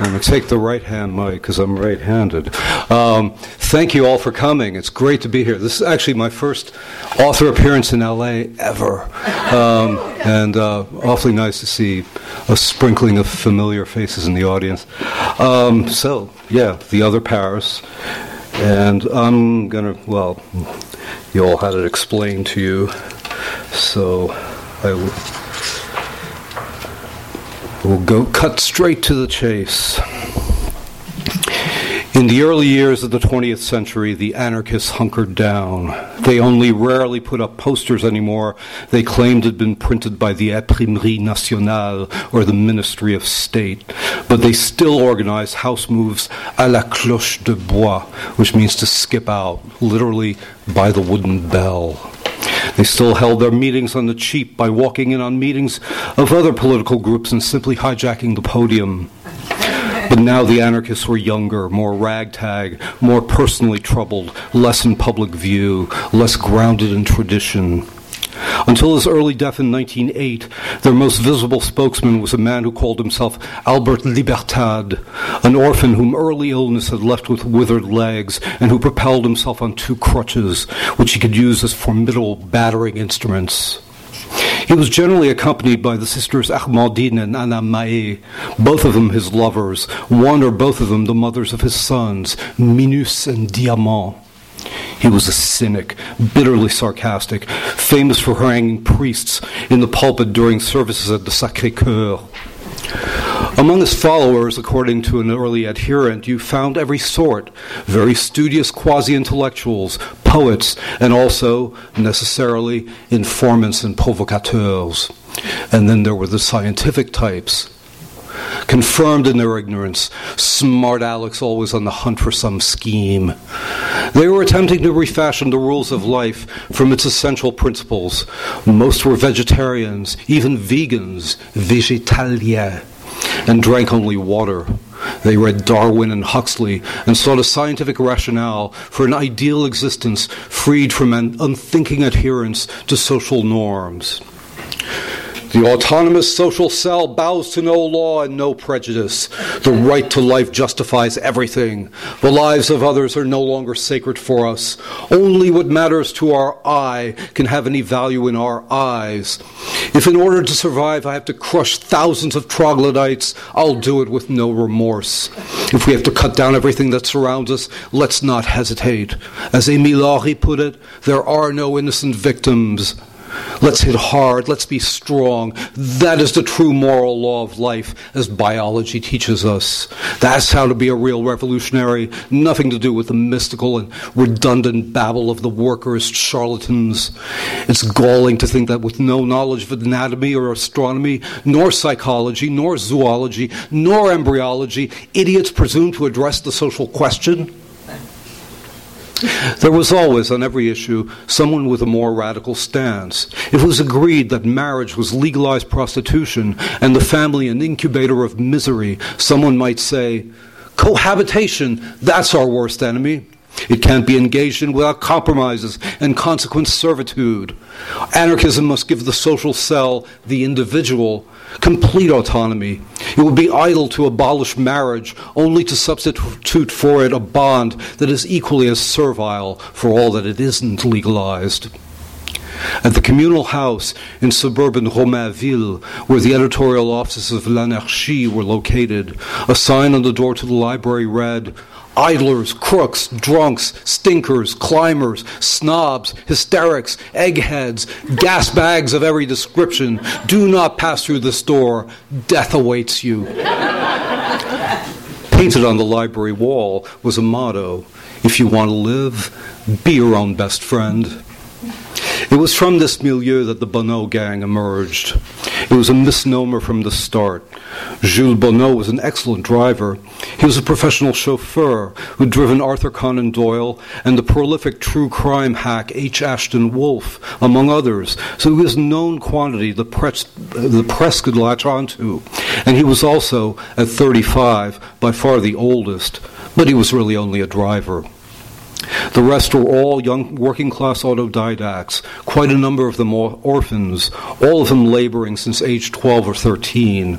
I'm going to take the right hand mic because I'm right handed. Um, thank you all for coming. It's great to be here. This is actually my first author appearance in LA ever. Um, and uh, awfully nice to see a sprinkling of familiar faces in the audience. Um, so, yeah, the other Paris. And I'm going to, well, you all had it explained to you. So I will. We'll go cut straight to the chase. In the early years of the 20th century, the anarchists hunkered down. They only rarely put up posters anymore. They claimed it had been printed by the Imprimerie Nationale or the Ministry of State. But they still organized house moves à la cloche de bois, which means to skip out, literally by the wooden bell. They still held their meetings on the cheap by walking in on meetings of other political groups and simply hijacking the podium. But now the anarchists were younger, more ragtag, more personally troubled, less in public view, less grounded in tradition. Until his early death in 1908, their most visible spokesman was a man who called himself Albert Libertad, an orphan whom early illness had left with withered legs and who propelled himself on two crutches, which he could use as formidable battering instruments. He was generally accompanied by the sisters Armandine and Anna Mahé, both of them his lovers, one or both of them the mothers of his sons, Minus and Diamant. He was a cynic, bitterly sarcastic, famous for haranguing priests in the pulpit during services at the Sacré Coeur. Among his followers, according to an early adherent, you found every sort very studious quasi intellectuals, poets, and also, necessarily, informants and provocateurs. And then there were the scientific types, confirmed in their ignorance, smart Alex always on the hunt for some scheme. They were attempting to refashion the rules of life from its essential principles. Most were vegetarians, even vegans, végétaliens, and drank only water. They read Darwin and Huxley and sought a scientific rationale for an ideal existence freed from an unthinking adherence to social norms. The autonomous social cell bows to no law and no prejudice. The right to life justifies everything. The lives of others are no longer sacred for us. Only what matters to our eye can have any value in our eyes. If in order to survive I have to crush thousands of troglodytes, I'll do it with no remorse. If we have to cut down everything that surrounds us, let's not hesitate. As Emile Henry put it, there are no innocent victims. Let's hit hard. Let's be strong. That is the true moral law of life, as biology teaches us. That's how to be a real revolutionary. Nothing to do with the mystical and redundant babble of the workers, charlatans. It's galling to think that with no knowledge of anatomy or astronomy, nor psychology, nor zoology, nor embryology, idiots presume to address the social question. There was always, on every issue, someone with a more radical stance. It was agreed that marriage was legalized prostitution and the family an incubator of misery. Someone might say, cohabitation, that's our worst enemy. It can't be engaged in without compromises and consequent servitude. Anarchism must give the social cell, the individual, complete autonomy. It would be idle to abolish marriage only to substitute for it a bond that is equally as servile for all that it isn't legalized. At the communal house in suburban Romainville, where the editorial offices of L'Anarchie were located, a sign on the door to the library read, idlers, crooks, drunks, stinkers, climbers, snobs, hysterics, eggheads, gas bags of every description. Do not pass through this door. Death awaits you. Painted on the library wall was a motto If you want to live, be your own best friend. It was from this milieu that the Bonnot gang emerged. It was a misnomer from the start. Jules Bonnot was an excellent driver. He was a professional chauffeur who'd driven Arthur Conan Doyle and the prolific true crime hack H. Ashton Wolfe, among others. So he was a known quantity the press, the press could latch onto. And he was also, at 35, by far the oldest, but he was really only a driver. The rest were all young working class autodidacts, quite a number of them orphans, all of them laboring since age 12 or 13.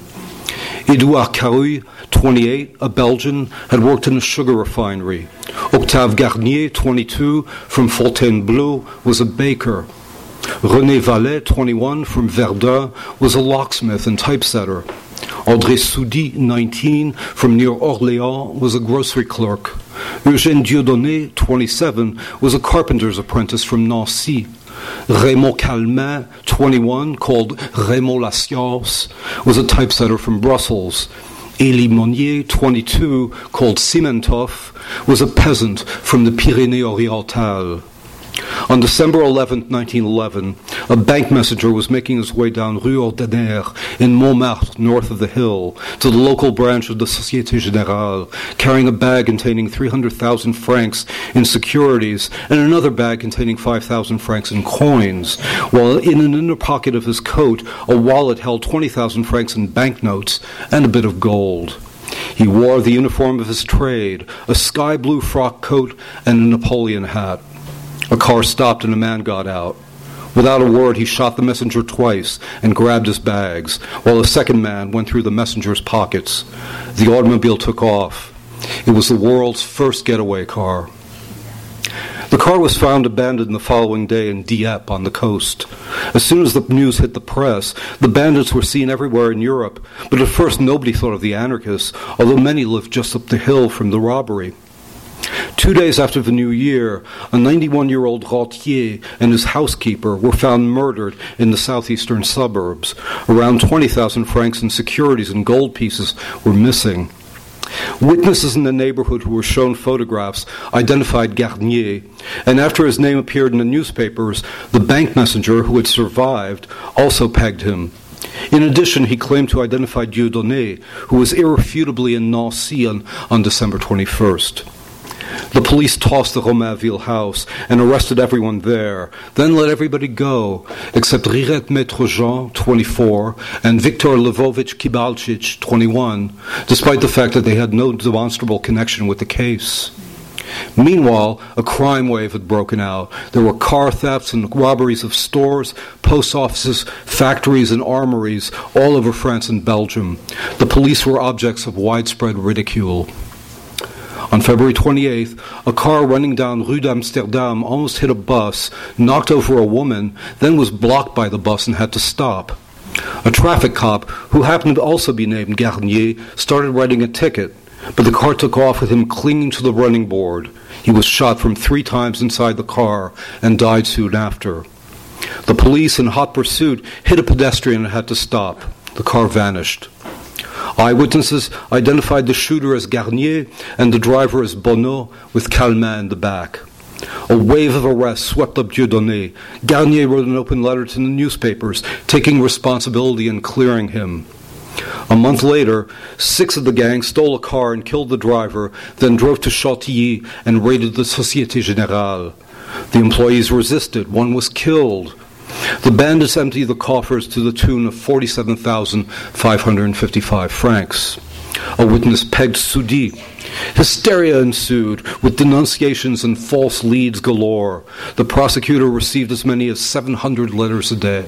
Edouard Carouy, 28, a Belgian, had worked in a sugar refinery. Octave Garnier, 22, from Fontainebleau, was a baker. René Vallet, 21, from Verdun, was a locksmith and typesetter. André Soudy, 19, from near Orléans, was a grocery clerk. Eugène Dieudonné, 27, was a carpenter's apprentice from Nancy. Raymond Callemin, 21, called Raymond Lascience, was a typesetter from Brussels. Élie Monnier, 22, called Simentov, was a peasant from the Pyrénées-Orientales. On December 11, 1911, a bank messenger was making his way down Rue Ordener in Montmartre, north of the hill, to the local branch of the Société Générale, carrying a bag containing 300,000 francs in securities and another bag containing 5,000 francs in coins, while in an inner pocket of his coat a wallet held 20,000 francs in banknotes and a bit of gold. He wore the uniform of his trade, a sky blue frock coat and a Napoleon hat. A car stopped and a man got out. Without a word, he shot the messenger twice and grabbed his bags, while a second man went through the messenger's pockets. The automobile took off. It was the world's first getaway car. The car was found abandoned the following day in Dieppe on the coast. As soon as the news hit the press, the bandits were seen everywhere in Europe, but at first nobody thought of the anarchists, although many lived just up the hill from the robbery. Two days after the new year, a 91 year old rentier and his housekeeper were found murdered in the southeastern suburbs. Around 20,000 francs in securities and gold pieces were missing. Witnesses in the neighborhood who were shown photographs identified Garnier, and after his name appeared in the newspapers, the bank messenger who had survived also pegged him. In addition, he claimed to identify Dieudonné, who was irrefutably in Nancy on, on December 21st. The police tossed the Romainville house and arrested everyone there, then let everybody go, except Rirette Maître Jean, 24, and Victor Lvovich Kibalchich, 21, despite the fact that they had no demonstrable connection with the case. Meanwhile, a crime wave had broken out. There were car thefts and robberies of stores, post offices, factories, and armories all over France and Belgium. The police were objects of widespread ridicule. On February 28th, a car running down Rue d'Amsterdam almost hit a bus, knocked over a woman, then was blocked by the bus and had to stop. A traffic cop, who happened to also be named Garnier, started writing a ticket, but the car took off with him clinging to the running board. He was shot from three times inside the car and died soon after. The police, in hot pursuit, hit a pedestrian and had to stop. The car vanished. Eyewitnesses identified the shooter as Garnier and the driver as Bonnot, with Callemin in the back. A wave of arrests swept up Dieudonné. Garnier wrote an open letter to the newspapers, taking responsibility and clearing him. A month later, six of the gang stole a car and killed the driver, then drove to Chantilly and raided the Société Générale. The employees resisted. One was killed. The bandits emptied the coffers to the tune of 47,555 francs. A witness pegged Soudy. Hysteria ensued, with denunciations and false leads galore. The prosecutor received as many as 700 letters a day.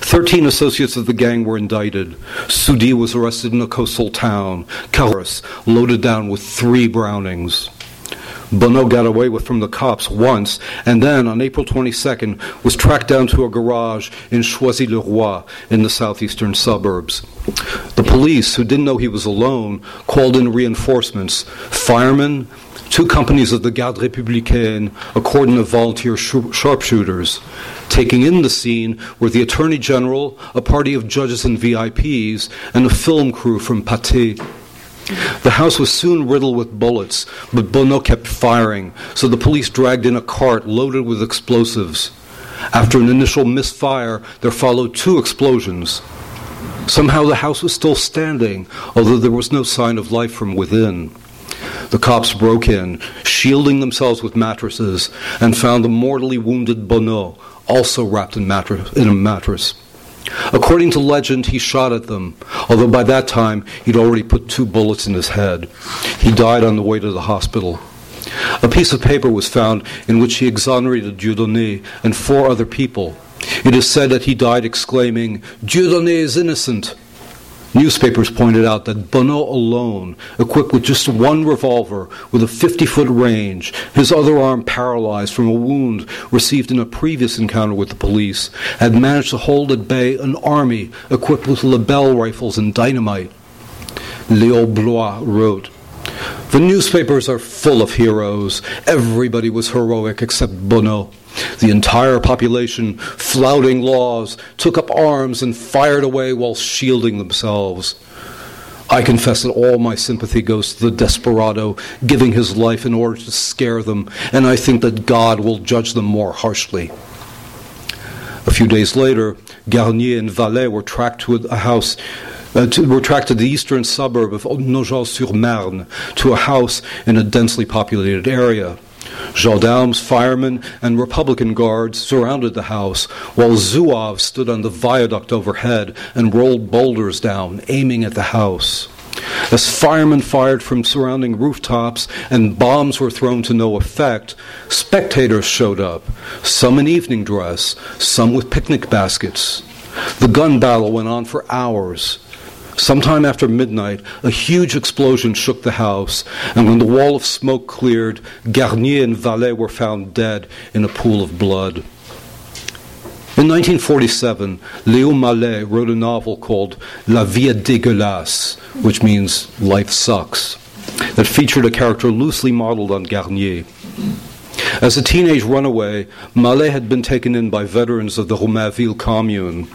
Thirteen associates of the gang were indicted. Soudy was arrested in a coastal town, Cahors, loaded down with three Brownings. Bonnot got away with from the cops once, and then on April 22nd was tracked down to a garage in Choisy-le-Roi in the southeastern suburbs. The police, who didn't know he was alone, called in reinforcements, firemen, two companies of the Garde Républicaine, a cordon of volunteer sh- sharpshooters. Taking in the scene were the Attorney General, a party of judges and VIPs, and a film crew from Pathé. The house was soon riddled with bullets, but Bonnot kept firing, so the police dragged in a cart loaded with explosives. After an initial misfire, there followed two explosions. Somehow the house was still standing, although there was no sign of life from within. The cops broke in, shielding themselves with mattresses, and found the mortally wounded Bonnot, also wrapped in, mattress, in a mattress. According to legend, he shot at them, although by that time he'd already put two bullets in his head. He died on the way to the hospital. A piece of paper was found in which he exonerated Dieudonné and four other people. It is said that he died exclaiming, Dieudonné is innocent. Newspapers pointed out that Bonnot alone, equipped with just one revolver with a 50 foot range, his other arm paralyzed from a wound received in a previous encounter with the police, had managed to hold at bay an army equipped with Lebel rifles and dynamite. Léon Bloy wrote, the newspapers are full of heroes. Everybody was heroic except Bonnot. The entire population, flouting laws, took up arms and fired away while shielding themselves. I confess that all my sympathy goes to the desperado giving his life in order to scare them, and I think that God will judge them more harshly. A few days later, Garnier and Vallet were tracked to a house. Uh, to, were tracked to the eastern suburb of Nogent-sur-Marne to a house in a densely populated area. Gendarmes, firemen, and Republican guards surrounded the house, while Zouaves stood on the viaduct overhead and rolled boulders down, aiming at the house. As firemen fired from surrounding rooftops and bombs were thrown to no effect, spectators showed up, some in evening dress, some with picnic baskets. The gun battle went on for hours. Sometime after midnight, a huge explosion shook the house, and when the wall of smoke cleared, Garnier and Vallet were found dead in a pool of blood. In 1947, Léo Malet wrote a novel called La Vie dégueulasse, which means life sucks, that featured a character loosely modeled on Garnier. As a teenage runaway, Malet had been taken in by veterans of the Romainville commune,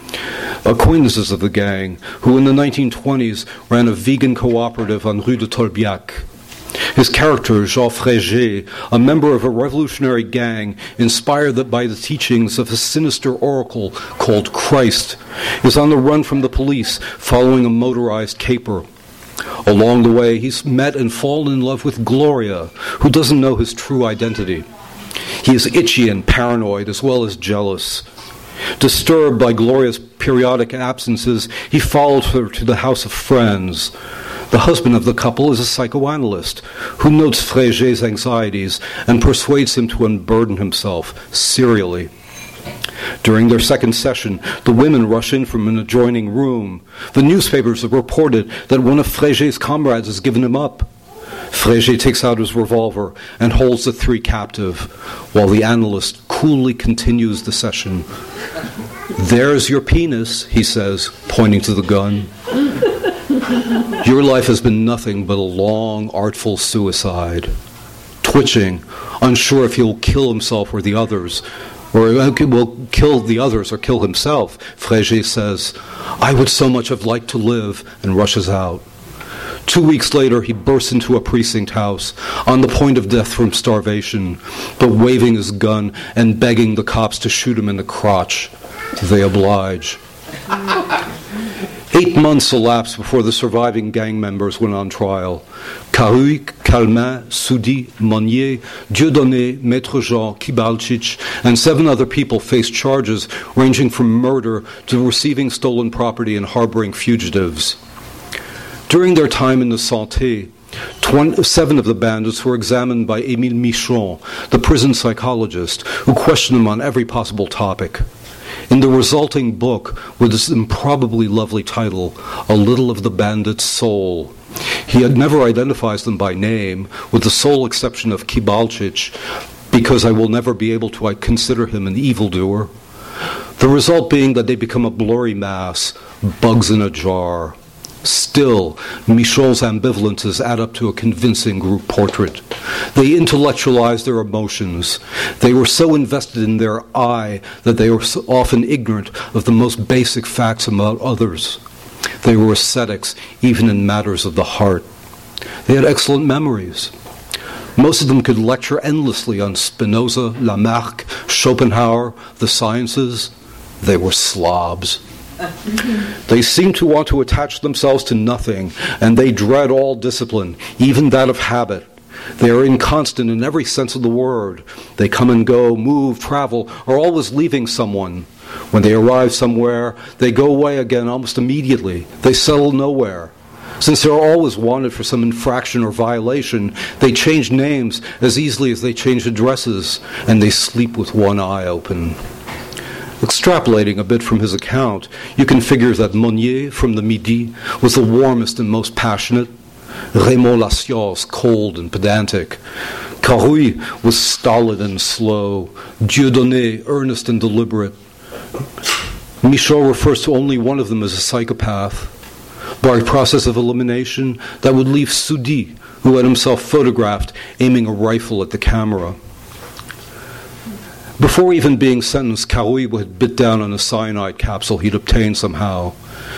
acquaintances of the gang, who in the 1920s ran a vegan cooperative on Rue de Tolbiac. His character, Jean Frégé, a member of a revolutionary gang inspired by the teachings of a sinister oracle called Christ, is on the run from the police following a motorized caper. Along the way, he's met and fallen in love with Gloria, who doesn't know his true identity. He is itchy and paranoid as well as jealous. Disturbed by Gloria's periodic absences, he follows her to the house of friends. The husband of the couple is a psychoanalyst who notes Frégé's anxieties and persuades him to unburden himself serially. During their second session, the women rush in from an adjoining room. The newspapers have reported that one of Frégé's comrades has given him up. Frégé takes out his revolver and holds the three captive, while the analyst coolly continues the session. There's your penis, he says, pointing to the gun. Your life has been nothing but a long, artful suicide. Twitching, unsure if he'll kill himself or the others, or will kill the others or kill himself, Frégé says, I would so much have liked to live, and rushes out. Two weeks later, he bursts into a precinct house on the point of death from starvation, but waving his gun and begging the cops to shoot him in the crotch. They oblige. Eight months elapsed before the surviving gang members went on trial. Carouy, Callemin, Soudy, Monnier, Dieudonné, Maître Jean, Kibalchich, and seven other people faced charges ranging from murder to receiving stolen property and harboring fugitives. During their time in the Santé, 20, seven of the bandits were examined by Émile Michon, the prison psychologist, who questioned them on every possible topic. In the resulting book, with this improbably lovely title, A Little of the Bandit's Soul, he had never identifies them by name, with the sole exception of Kibalchich, because I will never be able to consider him an evildoer. The result being that they become a blurry mass, bugs in a jar. Still, Michon's ambivalences add up to a convincing group portrait. They intellectualized their emotions. They were so invested in their I that they were so often ignorant of the most basic facts about others. They were ascetics, even in matters of the heart. They had excellent memories. Most of them could lecture endlessly on Spinoza, Lamarck, Schopenhauer, the sciences. They were slobs. They seem to want to attach themselves to nothing, and they dread all discipline, even that of habit. They are inconstant in every sense of the word. They come and go, move, travel, are always leaving someone. When they arrive somewhere, they go away again almost immediately. They settle nowhere. Since they're always wanted for some infraction or violation, they change names as easily as they change addresses, and they sleep with one eye open. Extrapolating a bit from his account, you can figure that Monnier from the Midi was the warmest and most passionate, Raymond Lassios cold and pedantic, Carouy was stolid and slow, Dieudonné earnest and deliberate. Michon refers to only one of them as a psychopath. By a process of elimination, that would leave Soudy, who had himself photographed aiming a rifle at the camera. Before even being sentenced, Carouy had bit down on a cyanide capsule he'd obtained somehow.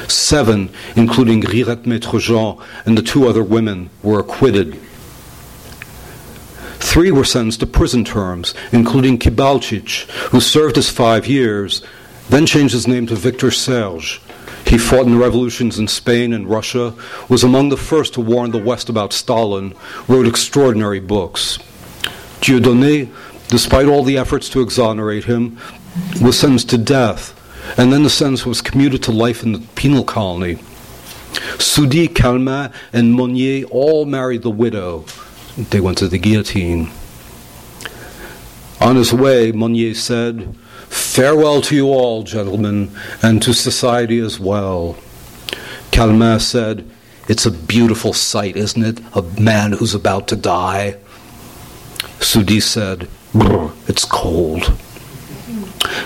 Seven, including Rirette Maître Jean and the two other women, were acquitted. Three were sentenced to prison terms, including Kibalchich, who served his five years, then changed his name to Victor Serge. He fought in the revolutions in Spain and Russia, was among the first to warn the West about Stalin, wrote extraordinary books. Dieudonné despite all the efforts to exonerate him, was sentenced to death, and then the sentence was commuted to life in the penal colony. Soudy, Callemin, and Monnier all married the widow. They went to the guillotine. On his way, Monnier said, Farewell to you all, gentlemen, and to society as well. Callemin said, It's a beautiful sight, isn't it? A man who's about to die. Soudy said, it's cold.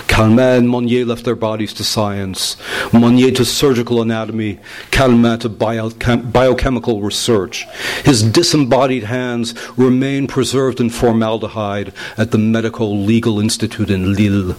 Callemin and Monnier left their bodies to science, Monnier to surgical anatomy, Callemin to biochem- biochemical research. His disembodied hands remain preserved in formaldehyde at the Medico Legal Institute in Lille.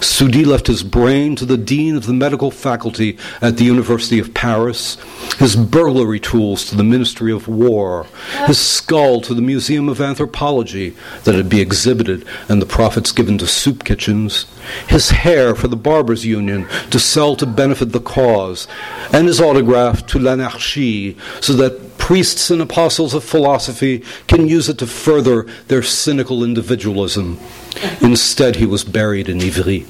Soudy left his brain to the dean of the medical faculty at the University of Paris, his burglary tools to the Ministry of War, his skull to the Museum of Anthropology that had be exhibited and the profits given to soup kitchens, his hair for the Barbers' Union to sell to benefit the cause, and his autograph to l'anarchie so that priests and apostles of philosophy can use it to further their cynical individualism. Instead, he was buried in Ivry.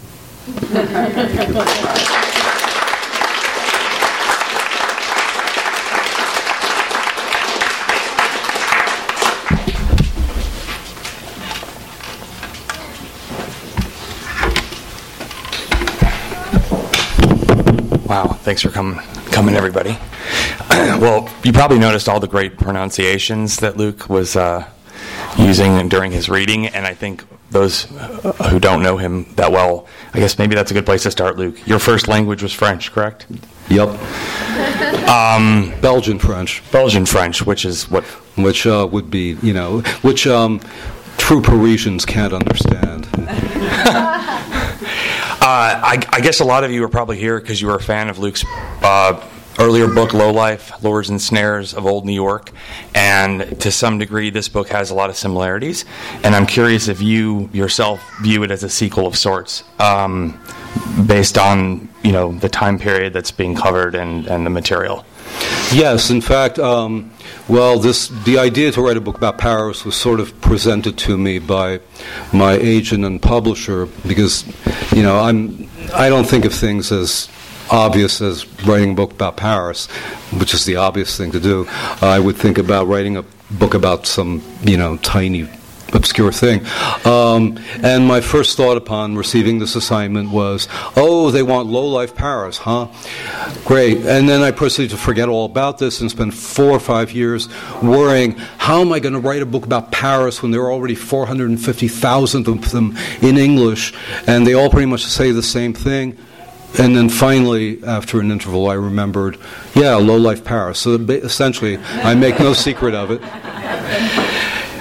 Wow, thanks for coming, coming, everybody. well, you probably noticed all the great pronunciations that Luc was uh, using during his reading, and I think those uh, who don't know him that well, I guess maybe that's a good place to start, Luc. Your first language was French, correct? Yep. Um, Belgian French. Belgian French, which is what? Which uh, would be, you know, which um, true Parisians can't understand. Uh, I, I, guess a lot of you are probably here because you were a fan of Luc's uh, earlier book, Low Life, Lures and Snares of Old New York. And to some degree, this book has a lot of similarities. And I'm curious if you yourself view it as a sequel of sorts. Um, based on you know the time period that's being covered and, and the material. Yes, in fact, um, well, this the idea to write a book about Paris was sort of presented to me by my agent and publisher because you know I'm I don't think of things as obvious as writing a book about Paris, which is the obvious thing to do. I would think about writing a book about some, you know, tiny obscure thing. Um, and my first thought upon receiving this assignment was, oh, they want low life Paris, huh? Great. And then I proceeded to forget all about this and spend four or five years worrying, how am I going to write a book about Paris when there are already 450,000 of them in English and they all pretty much say the same thing? And then finally, after an interval, I remembered, yeah, low life Paris. So essentially, I make no secret of it.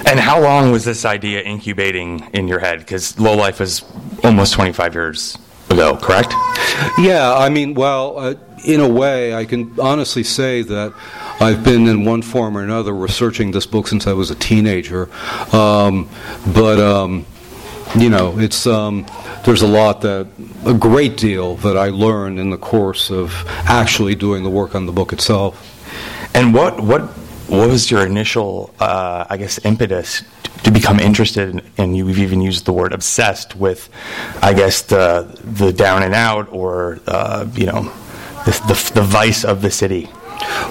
And how long was this idea incubating in your head? Because low life is almost 25 years ago, correct? Yeah, I mean, well, uh, in a way, I can honestly say that I've been in one form or another researching this book since I was a teenager. Um, but, um, you know, it's. Um, there's a lot that, a great deal that I learned in the course of actually doing the work on the book itself. And what what what was your initial, uh, I guess, impetus to become interested, and you've even used the word obsessed with, I guess, the the down and out, or uh, you know, the, the the vice of the city.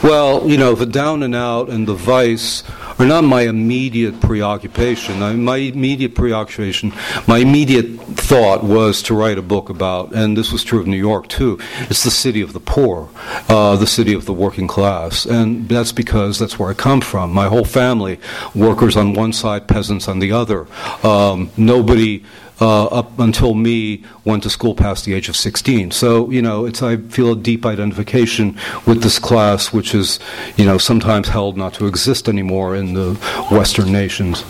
Well, you know, the down and out and the vice are not my immediate preoccupation. I, my immediate preoccupation, my immediate thought was to write a book about, and this was true of New York too. It's the city of the poor, uh, the city of the working class, and that's because that's where I come from. My whole family, workers on one side, peasants on the other. Um, nobody uh, up until me went to school past the age of 16. So, you know, it's, I feel a deep identification with this class, which is, you know, sometimes held not to exist anymore in the Western nations.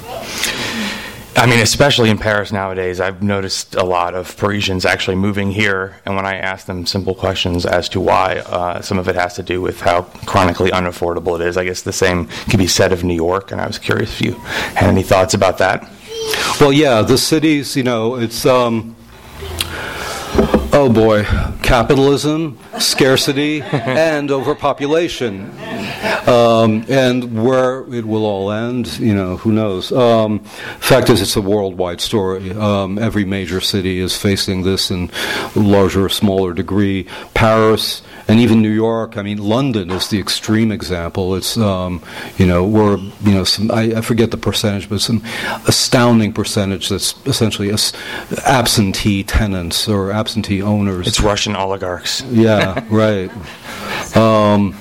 I mean, especially in Paris nowadays, I've noticed a lot of Parisians actually moving here. And when I ask them simple questions as to why, uh, some of it has to do with how chronically unaffordable it is. I guess the same could be said of New York. And I was curious if you had any thoughts about that. Well, yeah, the cities, you know, it's. Um, Oh boy, capitalism, scarcity, and overpopulation. Um, and where it will all end, you know, who knows? Um, fact is, it's a worldwide story. Um, every major city is facing this in larger or smaller degree. Paris and even New York. I mean, London is the extreme example. It's um, you know we're you know some, I, I, forget the percentage, but some astounding percentage that's essentially absentee tenants or absentee owners. It's Russian oligarchs. Yeah, right. Um,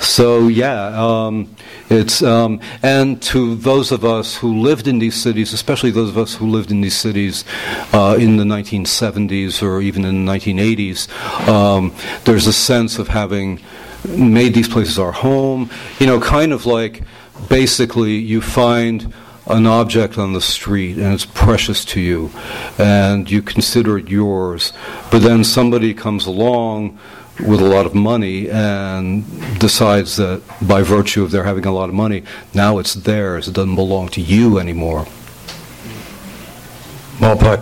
so yeah, um, it's um, and to those of us who lived in these cities, especially those of us who lived in these cities uh, in the 1970s or even in the 1980s, um, there's a sense of having made these places our home. You know, kind of like basically you find an object on the street and it's precious to you and you consider it yours, but then somebody comes along with a lot of money and decides that by virtue of their having a lot of money, now it's theirs. It doesn't belong to you anymore. Well put.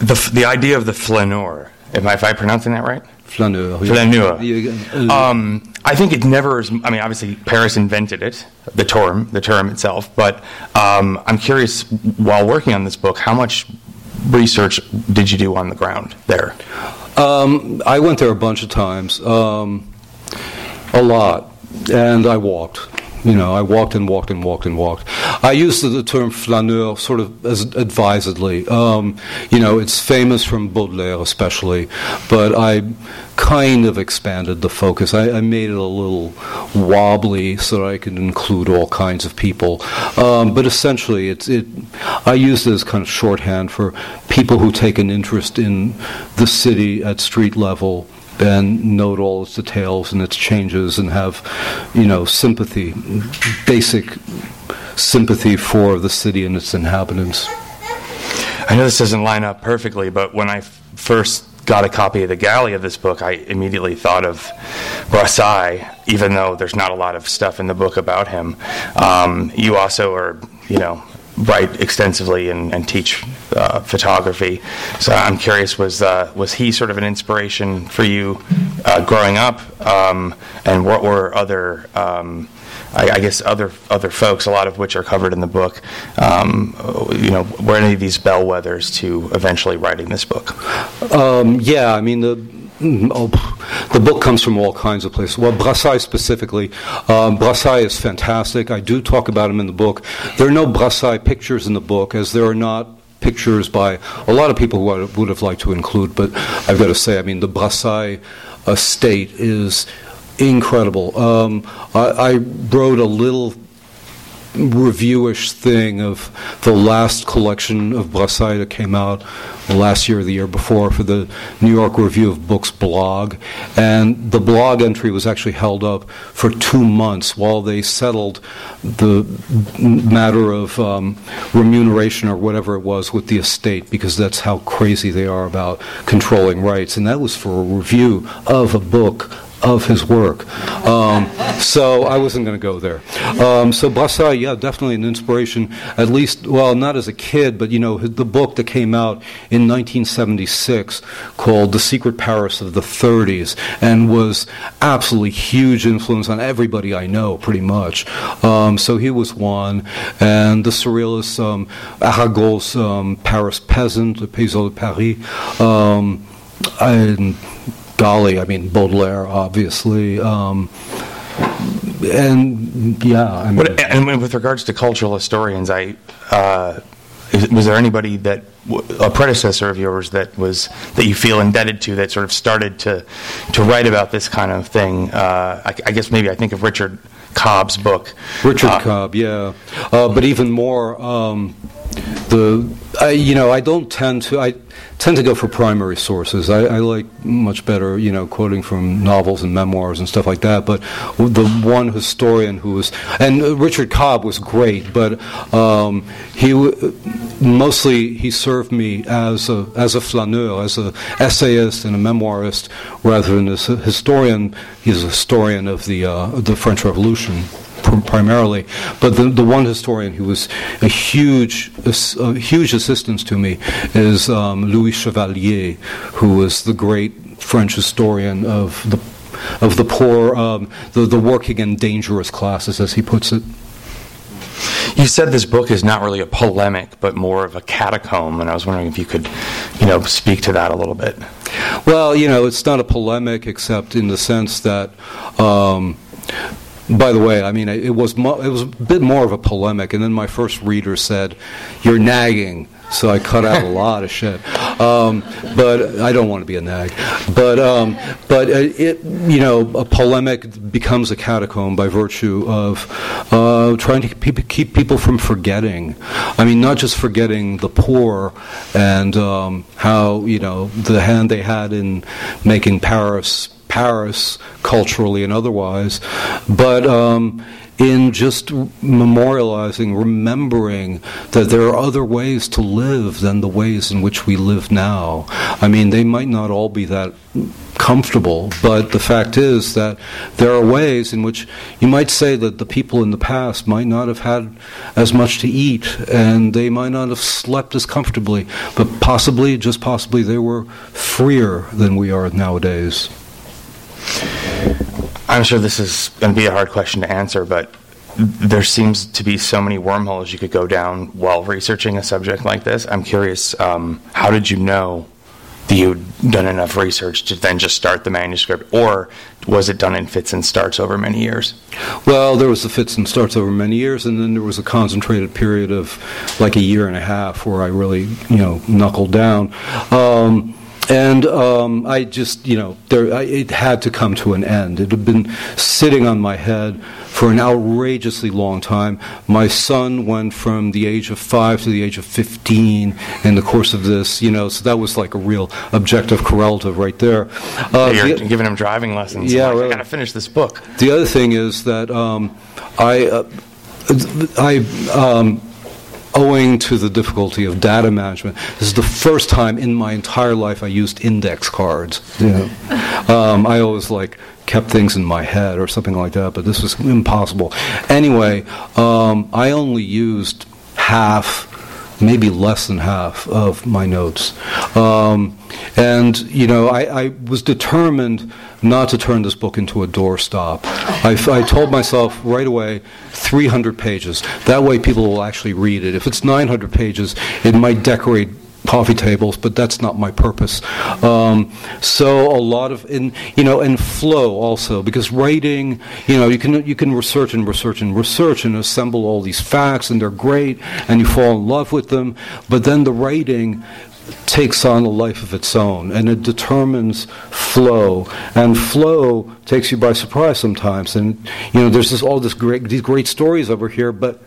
The, the idea of the flaneur, am I, if I pronouncing that right? Flaneur. Flaneur. Um, I think it never is. I mean, obviously, Paris invented it, the term, the term itself. But um, I'm curious, while working on this book, how much research did you do on the ground there? Um, I went there a bunch of times, um, a lot, and I walked. You know, I walked and walked and walked and walked. I use the, term flaneur sort of as advisedly. Um, you know, it's famous from Baudelaire especially, but I kind of expanded the focus. I, I made it a little wobbly so I could include all kinds of people. Um, but essentially, it's it. I use it as kind of shorthand for people who take an interest in the city at street level and note all its details and its changes and have, you know, sympathy, basic sympathy for the city and its inhabitants. I know this doesn't line up perfectly, but when I f- first got a copy of the galley of this book, I immediately thought of Brassai, even though there's not a lot of stuff in the book about him. Um, you also are, you know, write extensively and, and teach uh, photography. So I'm curious, was uh, was he sort of an inspiration for you uh, growing up, um, and what were other um, I, I, guess other other folks, a lot of which are covered in the book, um, you know, were any of these bellwethers to eventually writing this book? Um, yeah, I mean the oh, the book comes from all kinds of places. Well, Brassai specifically, um, Brassai is fantastic. I do talk about him in the book. There are no Brassai pictures in the book, as there are not pictures by a lot of people who I would have liked to include. But I've got to say, I mean, the Brassai estate is incredible. Um, I, I wrote a little reviewish thing of the last collection of Brassai that came out last year or the year before for the New York Review of Books blog. And the blog entry was actually held up for two months while they settled the matter of um, remuneration or whatever it was with the estate because that's how crazy they are about controlling rights. And that was for a review of a book of his work. Um, so I wasn't going to go there. Um, so Brassai, yeah, definitely an inspiration. At least, well, not as a kid, but you know, the book that came out in 1976 called "The Secret Paris of the 30s" and was absolutely huge influence on everybody I know, pretty much. Um, so he was one, and the surrealist um, Aragon's um, Paris Peasant, the Paysan de Paris. Um, and golly, I mean Baudelaire, obviously. Um, and yeah, I mean, What, and with regards to cultural historians, I uh, was there anybody that a predecessor of yours that was that you feel indebted to that sort of started to to write about this kind of thing? Uh, I, I guess maybe I think of Richard Cobb's book. Richard Uh, Cobb, yeah, uh, but even more, um, the I, you know I don't tend to I tend to go for primary sources. I, I like much better you know quoting from novels and memoirs and stuff like that. But the one historian who was and uh, Richard Cobb was great, but um, he mostly he served me as a as a flaneur, as a essayist and a memoirist, rather than as a historian. He's a historian of the uh, the French Revolution primarily. But the, the one historian who was a huge, a huge assistance to me is um, Louis Chevalier, who was the great French historian of the of the poor, um, the, the working and dangerous classes, as he puts it. You said this book is not really a polemic, but more of a catacomb, and I was wondering if you could, you know, speak to that a little bit. Well, you know, it's not a polemic except in the sense that. Um, by the way, I mean it was mo- it was a bit more of a polemic, and then my first reader said, "You're nagging," so I cut out a lot of shit. Um, but I don't want to be a nag. But um, but uh, it you know a polemic becomes a catacomb by virtue of uh, trying to keep, keep people from forgetting. I mean, not just forgetting the poor and um, how you know the hand they had in making Paris Paris culturally and otherwise, but um, in just memorializing, remembering that there are other ways to live than the ways in which we live now. I mean, they might not all be that comfortable, but the fact is that there are ways in which you might say that the people in the past might not have had as much to eat and they might not have slept as comfortably, but possibly, just possibly, they were freer than we are nowadays. I'm sure this is going to be a hard question to answer, but there seems to be so many wormholes you could go down while researching a subject like this. I'm curious, um, how did you know that you'd done enough research to then just start the manuscript, or was it done in fits and starts over many years? Well, there was the fits and starts over many years, and then there was a concentrated period of like a year and a half where I really, you know, knuckled down. Um, and um, I just, you know, there, I, it had to come to an end. It had been sitting on my head for an outrageously long time. My son went from the age of five to the age of 15 in the course of this, you know, so that was like a real objective correlative right there. Uh, You're the- giving him driving lessons. Yeah, like, I really. got to finish this book. the other thing is that um, I, uh, I, um, owing to the difficulty of data management, this is the first time in my entire life I used index cards. Yeah. Um, I always like kept things in my head or something like that, but this was impossible. Anyway, um, I only used half maybe less than half of my notes. Um, and, you know, I, I was determined not to turn this book into a doorstop. I, told myself right away 300 pages. That way people will actually read it. If it's 900 pages, it might decorate coffee tables, but that's not my purpose. Um, so a lot of, in, you know, and flow also, because writing, you know, you can you can research and research and research and assemble all these facts, and they're great, and you fall in love with them. But then the writing takes on a life of its own, and it determines flow, and flow takes you by surprise sometimes. And you know, there's this all this great these great stories over here, but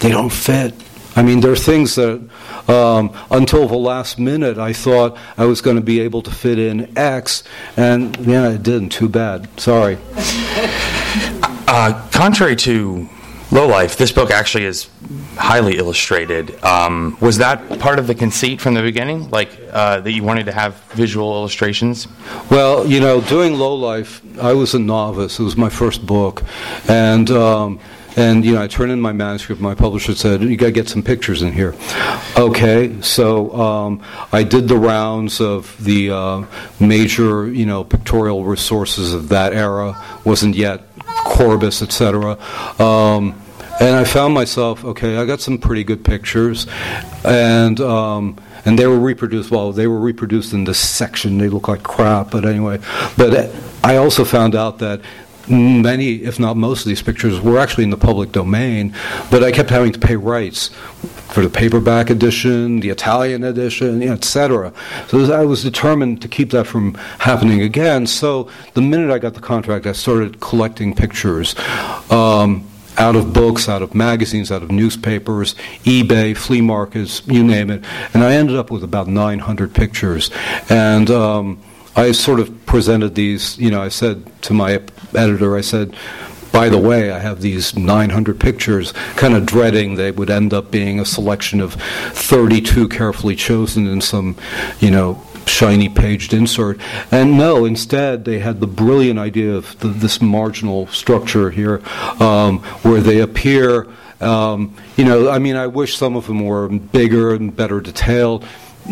they don't fit. I mean, there are things that um, until the last minute I thought I was going to be able to fit in X, and yeah, it didn't. Too bad. Sorry. Uh, contrary to Low Life, this book actually is highly illustrated. Um, was that part of the conceit from the beginning, like uh, that you wanted to have visual illustrations? Well, you know, doing Low Life, I was a novice. It was my first book, and um, and you know, I turned in my manuscript. My publisher said, "You got to get some pictures in here." Okay, so um, I did the rounds of the uh, major, you know, pictorial resources of that era. wasn't yet Corbis, etc. Um, and I found myself, okay, I got some pretty good pictures, and um, and they were reproduced. Well, they were reproduced in this section. They look like crap, but anyway. But I also found out that many, if not most of these pictures were actually in the public domain, but I kept having to pay rights for the paperback edition, the Italian edition, etc. So I was determined to keep that from happening again. So the minute I got the contract, I started collecting pictures. Um, out of books, out of magazines, out of newspapers, eBay, flea markets, you name it. And I ended up with about 900 pictures. And um, I sort of presented these, you know, I said to my editor, I said, by the way, I have these 900 pictures, kind of dreading they would end up being a selection of 32 carefully chosen in some, you know, shiny paged insert. And no, instead, they had the brilliant idea of the, this marginal structure here um, where they appear. Um, you know, I mean, I wish some of them were bigger and better detailed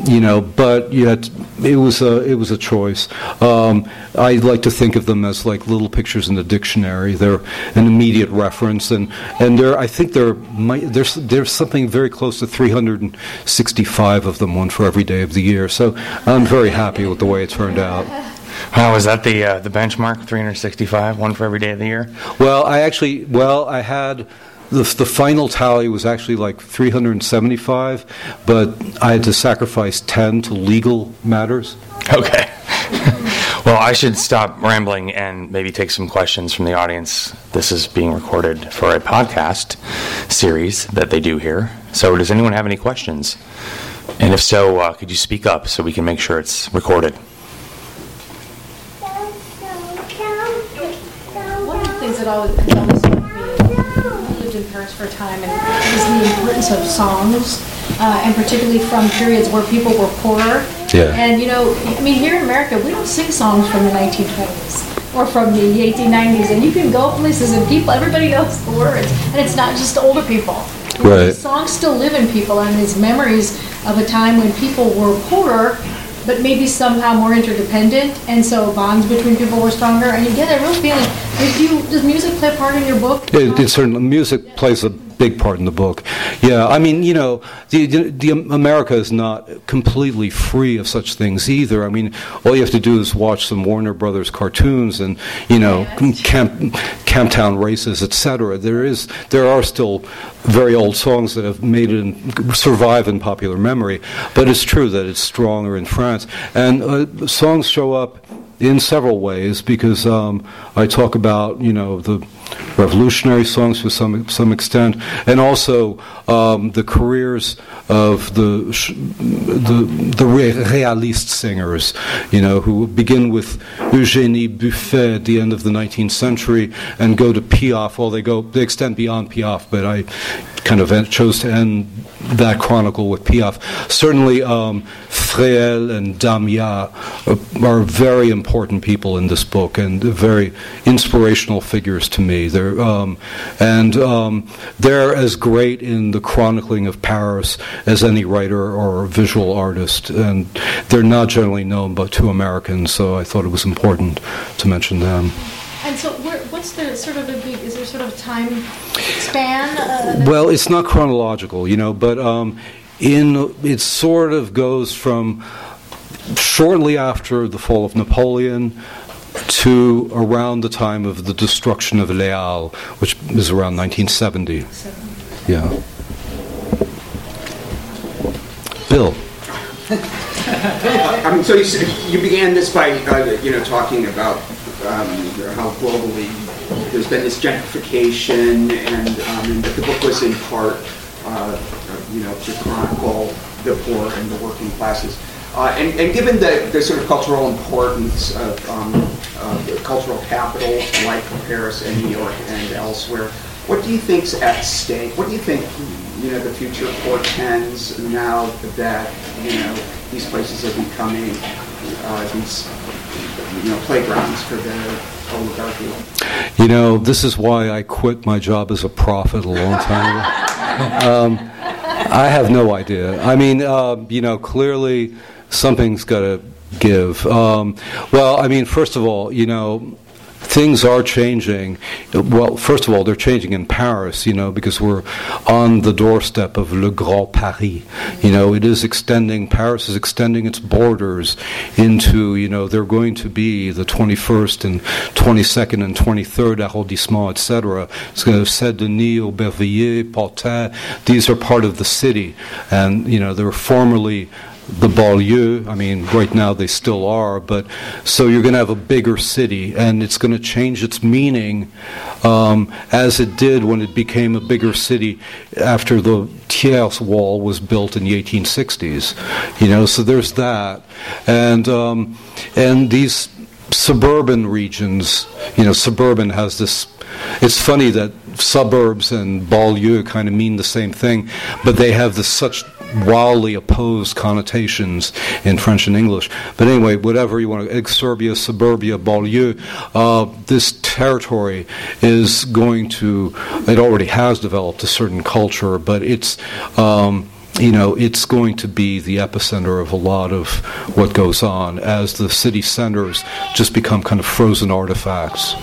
you know, but yet it was a it was a choice. Um, I like to think of them as like little pictures in the dictionary. They're an immediate reference, and and there I think there might there's there's something very close to 365 of them, one for every day of the year. So I'm very happy with the way it turned out. How was that the uh, the benchmark? 365, one for every day of the year. Well, I actually well I had the, the final tally was actually like 375, but I had to sacrifice 10 to legal matters. Okay. well, I should stop rambling and maybe take some questions from the audience. This is being recorded for a podcast series that they do here. So, does anyone have any questions? And if so, uh, could you speak up so we can make sure it's recorded? One of the things that always Paris for time, and was the importance of songs, uh, and particularly from periods where people were poorer. Yeah. And you know, I mean, here in America, we don't sing songs from the 1920s or from the 1890s, and you can go places and people, everybody knows the words, and it's not just older people. Right. songs still live in people, and these memories of a time when people were poorer but maybe somehow more interdependent, and so bonds between people were stronger. And you get a real feeling. If you does music play a part in your book? It, it certainly music plays a big part in the book. Yeah, I mean, you know, the, the, the, America is not completely free of such things either. I mean, all you have to do is watch some Warner Brothers cartoons and you know, camp, Camptown races, etc. There is, there are still very old songs that have made it in, survive in popular memory, but it's true that it's stronger in France, and uh, songs show up in several ways because um, I talk about you know the revolutionary songs to some some extent, and also um, the careers of the the the realist singers, you know, who begin with Eugenie Buffet at the end of the 19th century and go to Piaf. Well, they go they extend beyond Piaf, but I kind of chose to end that chronicle with Piaf. Certainly, um, Fréhel and Damia are very important people in this book and very inspirational figures to me. They're um, and um, they're as great in the chronicling of Paris as any writer or visual artist, and they're not generally known but to Americans. So I thought it was important to mention them. And so, what's the sort of a big? Is there sort of time span? Uh, well, it's not chronological, you know, but um, in it sort of goes from shortly after the fall of Napoleon to around the time of the destruction of Halles, which is around 1970. Yeah. Bill. So you, you began this by uh, you know talking about um, how globally there's been this gentrification, and, um, and the book was in part uh, you know to chronicle the poor and the working classes. Uh, and, and, given the, the, sort of cultural importance of um, uh, cultural capitals like Paris and New York and elsewhere, what do you think's at stake? What do you think you know the future portends now that you know these places are becoming uh, these you know playgrounds for the oligarchy? You know, this is why I quit my job as a prophet a long time ago. um, I have no idea. I mean, uh, you know, clearly something's got to give. Um, well, I mean, first of all, you know, things are changing. Well, first of all, they're changing in Paris, you know, because we're on the doorstep of Le Grand Paris. You know, it is extending, Paris is extending its borders into, you know, they're going to be the 21st and 22nd and 23rd arrondissement, etc. It's going to have Saint Denis, Aubervilliers, Pantin. These are part of the city. And, you know, they were formerly the banlieue. I mean, right now they still are, but so you're going to have a bigger city, and it's going to change its meaning um, as it did when it became a bigger city after the Thiers Wall was built in the 1860s. You know, so there's that, and um, and these suburban regions. You know, suburban has this. It's funny that suburbs and banlieue kind of mean the same thing, but they have this such wildly opposed connotations in French and English. But anyway, whatever you want to, exurbia, suburbia, banlieue, uh, this territory is going to, it already has developed a certain culture, but it's, um, you know, it's going to be the epicenter of a lot of what goes on as the city centers just become kind of frozen artifacts.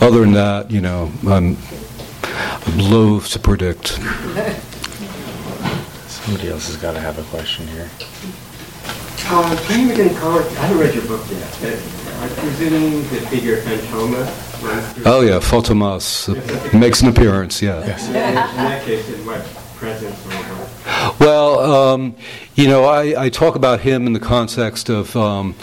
Other than that, you know, I'm I'm loath to predict. Somebody else has got to have a question here. Uh, can you again comment? I haven't read your book yet, but I presume the figure Fantômas runs. Oh yeah, Fantomas uh, makes an appearance. Yeah. Yes. In that case, in what presence or what? Well, um, you know, I, I talk about him in the context of um,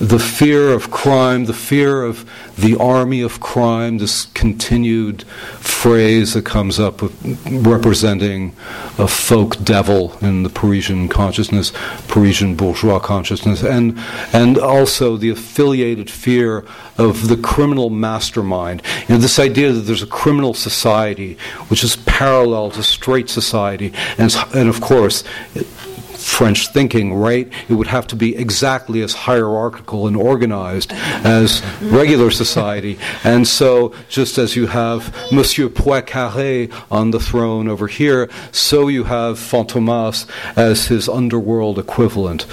the fear of crime, the fear of the army of crime, this continued phrase that comes up representing a folk devil in the Parisian consciousness, Parisian bourgeois consciousness, and, and also the affiliated fear of the criminal mastermind. You know, this idea that there's a criminal society which is parallel to straight society, and, and of course, French thinking, right? It would have to be exactly as hierarchical and organized as regular society. And so, just as you have Monsieur Poincaré on the throne over here, so you have Fantomas as his underworld equivalent.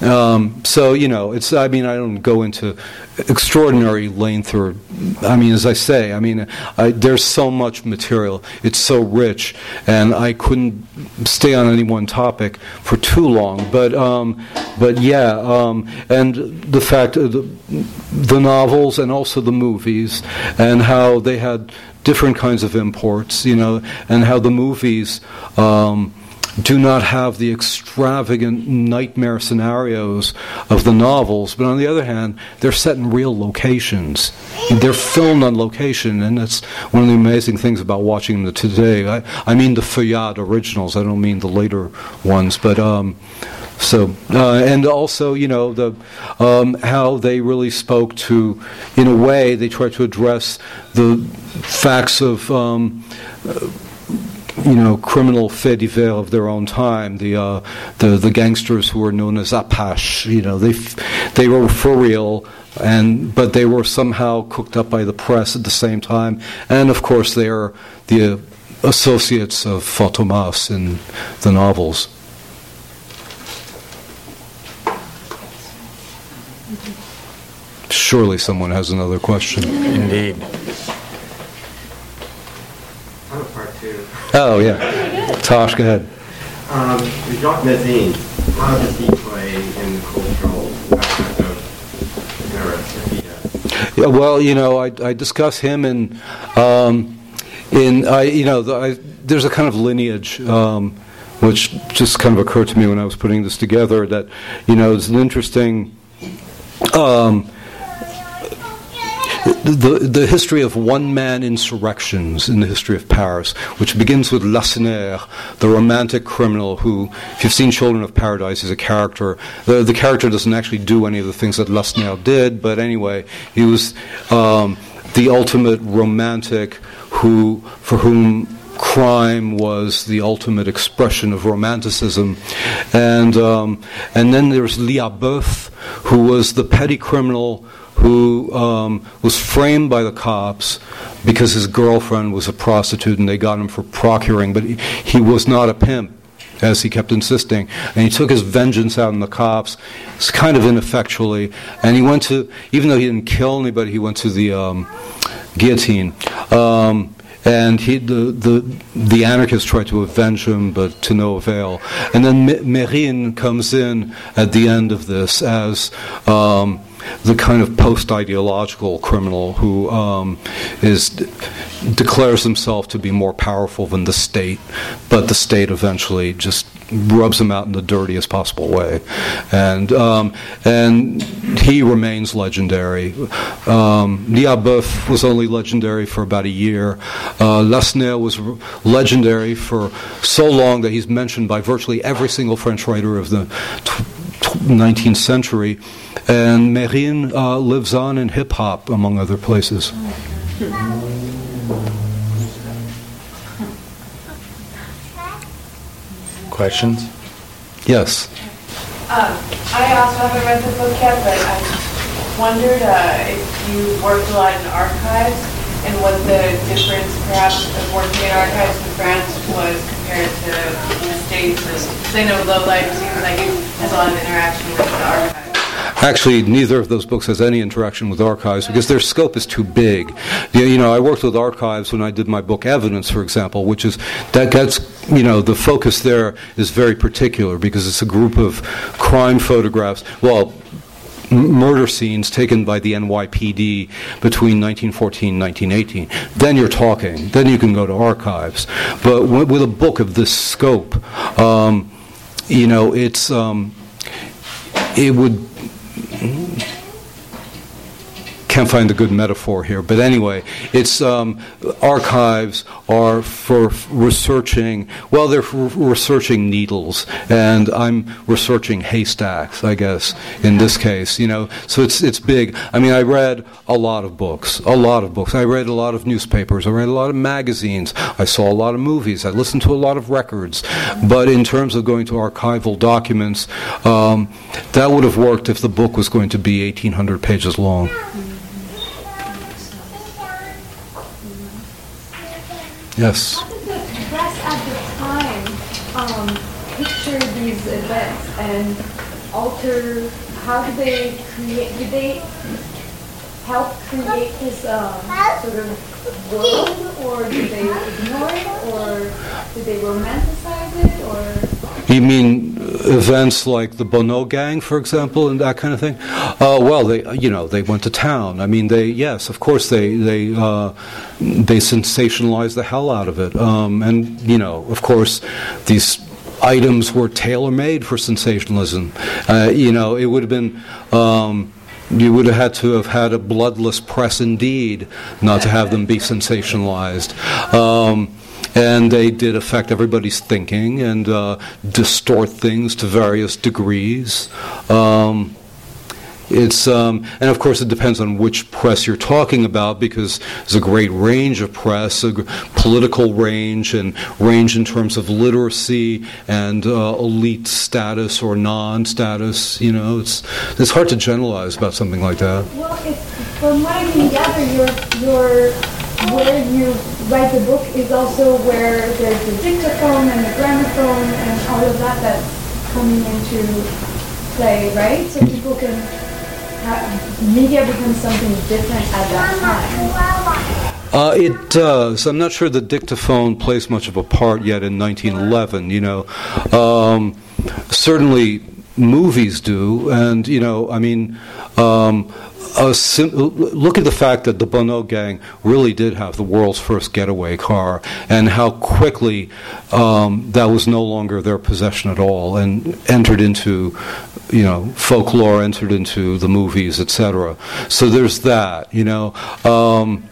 Um, so, you know, it's, I mean, I don't go into extraordinary length or, I mean, as I say, I mean, I, there's so much material. It's so rich, and I couldn't stay on any one topic for too long. But, um, but yeah, um, and the fact of the, the novels and also the movies, and how they had different kinds of imports, you know, and how the movies. Um, do not have the extravagant nightmare scenarios of the novels, but on the other hand, they're set in real locations. They're filmed on location, and that's one of the amazing things about watching them today. I, I mean the Feuillade originals, I don't mean the later ones, but. Um, so uh, and also you know the um, how they really spoke to in a way they tried to address the facts of um, you know, criminal faits divers of their own time. The, uh, the the gangsters who were known as Apache, you know, they they were for real, and but they were somehow cooked up by the press at the same time. And of course, they are the associates of Fantomas in the novels. Surely someone has another question. Indeed. I have a part two. Oh, yeah. Tosh, go ahead. Um, Jacques Mesrine, how does he play in the cultural aspect of Paris if he does? Yeah, well, you know, I, I discuss him in, um, in I, you know, the, I, there's a kind of lineage. Um, which just kind of occurred to me when I was putting this together that, you know, it's an interesting um, the, the history of one man insurrections in the history of Paris, which begins with Lacenaire, the romantic criminal who, if you've seen Children of Paradise, is a character. The, the character doesn't actually do any of the things that Lacenaire did, but anyway, he was um, the ultimate romantic who, for whom crime was the ultimate expression of romanticism. And, um, and then there's Liabeuf, who was the petty criminal who um, was framed by the cops because his girlfriend was a prostitute and they got him for procuring, but he, he was not a pimp. as he kept insisting. And he took his vengeance out on the cops, kind of ineffectually. And he went to, even though he didn't kill anybody, he went to the um, guillotine. Um, and he, the, the, the anarchists tried to avenge him, but to no avail. And then Mesrine comes in at the end of this as um, the kind of post-ideological criminal who um, is declares himself to be more powerful than the state, but the state eventually just rubs him out in the dirtiest possible way, and um, and he remains legendary. Um, was only legendary for about a year. Uh, was legendary for so long that he's mentioned by virtually every single French writer of the. T- 19th century, and Mesrine uh, lives on in hip hop, among other places. Questions? Yes. Um, I also haven't read the book yet, but I wondered uh, if you worked a lot in archives and what the difference perhaps of working in archives in France was compared to in the States. Because I know Low Life seems like it has a lot of interaction with the archives. Actually, neither of those books has any interaction with archives because their scope is too big. You know, I worked with archives when I did my book Evidence, for example, which is that gets you know the focus there is very particular because it's a group of crime photographs. Well, murder scenes taken by the NYPD between 1914 and 1918. Then you're talking. Then you can go to archives. But with a book of this scope, um, you know, it's um, it would 嗯 can't find a good metaphor here, but anyway, it's um, archives are for researching. Well, they're for researching needles, and I'm researching haystacks. I guess in this case, you know. So it's it's big. I mean, I read a lot of books, a lot of books. I read a lot of newspapers. I read a lot of magazines. I saw a lot of movies. I listened to a lot of records. But in terms of going to archival documents, um, that would have worked if the book was going to be 1,800 pages long. Yes. How did the press at the time um, picture these events and alter? How did they create? Did they help create this um, sort of world, or did they ignore it, or did they romanticize it, or? You mean events like the Bonnot gang, for example, and that kind of thing? Uh, well, they, you know, they went to town. I mean, they, yes, of course, they they uh, they sensationalized the hell out of it, um, and you know, of course, these items were tailor made for sensationalism. Uh, you know, it would have been. Um, you would have had to have had a bloodless press indeed not to have them be sensationalized. Um, and they did affect everybody's thinking and uh, distort things to various degrees. Um, it's um, and of course it depends on which press you're talking about because there's a great range of press, a political range, and range in terms of literacy and uh, elite status or non-status. You know, it's it's hard to generalize about something like that. Well, from what I can gather, your your where you write the book is also where there's the dictaphone and the gramophone and all of that that's coming into play, right? So people can have, media becomes something different at that time. Uh, it does. I'm not sure the dictaphone plays much of a part yet in 1911. You know, um, certainly movies do, and you know, I mean, um, sim- look at the fact that the Bonnot gang really did have the world's first getaway car, and how quickly um, that was no longer their possession at all, and entered into, you know, folklore, entered into the movies, etc. So there's that, you know, um,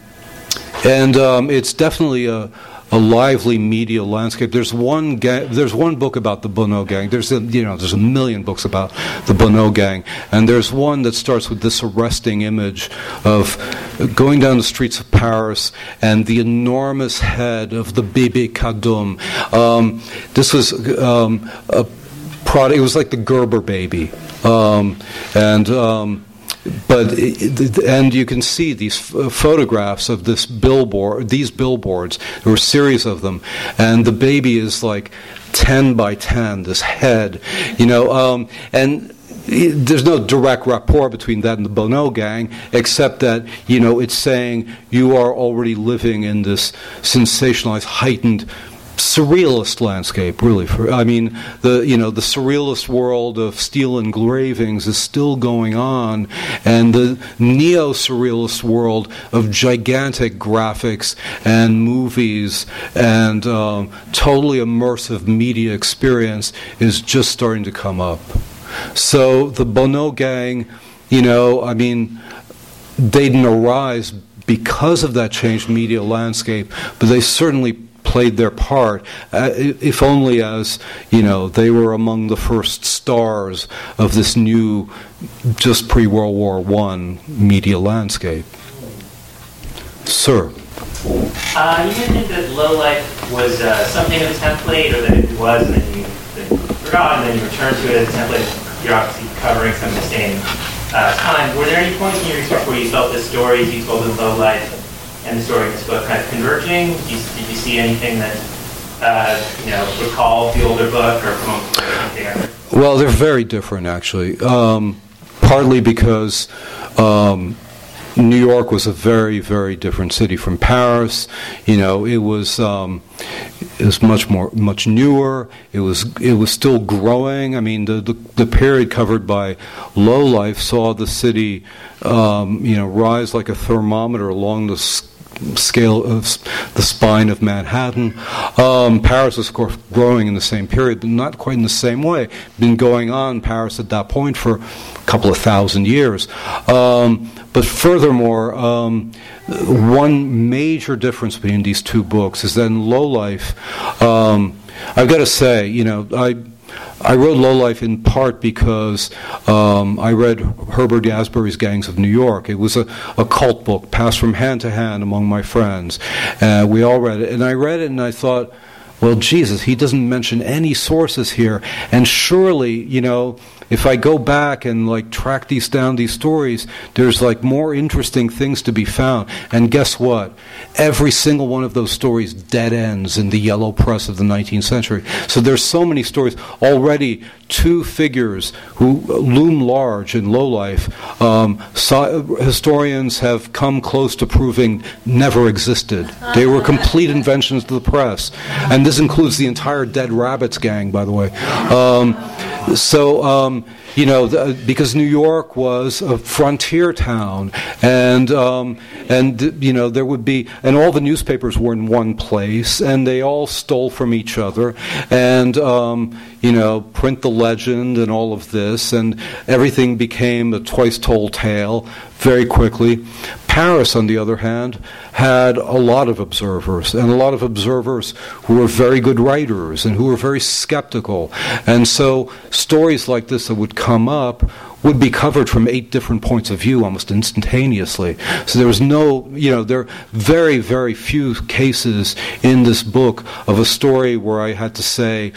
and um, it's definitely a a lively media landscape. There's one ga- there's one book about the Bonnot gang. There's a, you know there's a million books about the Bonnot gang, and there's one that starts with this arresting image of going down the streets of Paris and the enormous head of the Bébé Cadum. Um, this was um, a product. It was like the Gerber baby, um, and um, but and you can see these photographs of this billboard, these billboards. There were a series of them, and the baby is like ten by ten. This head, you know, um, and there's no direct rapport between that and the Bonnot gang, except that you know it's saying you are already living in this sensationalized, heightened surrealist landscape, really. For I mean, the you know the surrealist world of steel engravings is still going on, and the neo-surrealist world of gigantic graphics and movies and um, totally immersive media experience is just starting to come up. So the Bonnot gang, you know, I mean, they didn't arise because of that changed media landscape, but they certainly played their part, uh, if only as, you know, they were among the first stars of this new, just pre World War I media landscape. Sir. Uh, you mentioned that low life was uh, something of a template, or that it was, and then you, then you forgot, and then you returned to it as a template. You're obviously covering some of the same uh, time. Were there any points in your research where you felt the stories you told in low life and the story in this book kind of converging? Did you, did you see anything that uh, you know recall the older book or together? Well, they're very different, actually. Um, partly because. Um, New York was a very, very different city from Paris. You know, it was um, it was much more, much newer. It was it was still growing. I mean, the the, the period covered by Low Life saw the city, um, you know, rise like a thermometer along the scale of the spine of Manhattan. Um, Paris was, of course, growing in the same period, but not quite in the same way. Been going on Paris at that point for a couple of thousand years. Um, but furthermore, um, one major difference between these two books is that in Low Life, um, I've got to say, you know, I I wrote Low Life in part because um, I read Herbert Asbury's Gangs of New York. It was a, a cult book passed from hand to hand among my friends. Uh, we all read it. And I read it and I thought, well, Jesus, he doesn't mention any sources here. And surely, you know, if I go back and like track these down, these stories, there's like more interesting things to be found. And guess what? Every single one of those stories dead ends in the yellow press of the 19th century. So there's so many stories already. Two figures who loom large in low life. Um, so, historians have come close to proving never existed. They were complete inventions of the press, and this includes the entire Dead Rabbits gang, by the way. Um, so, um, some you know, the, because New York was a frontier town, and um, and you know there would be, and all the newspapers were in one place, and they all stole from each other, and um, you know, print the legend and all of this, and everything became a twice told tale very quickly. Paris, on the other hand, had a lot of observers, and a lot of observers who were very good writers and who were very skeptical. And so stories like this that would come up would be covered from eight different points of view almost instantaneously. So there was no, you know, there are very, very few cases in this book of a story where I had to say,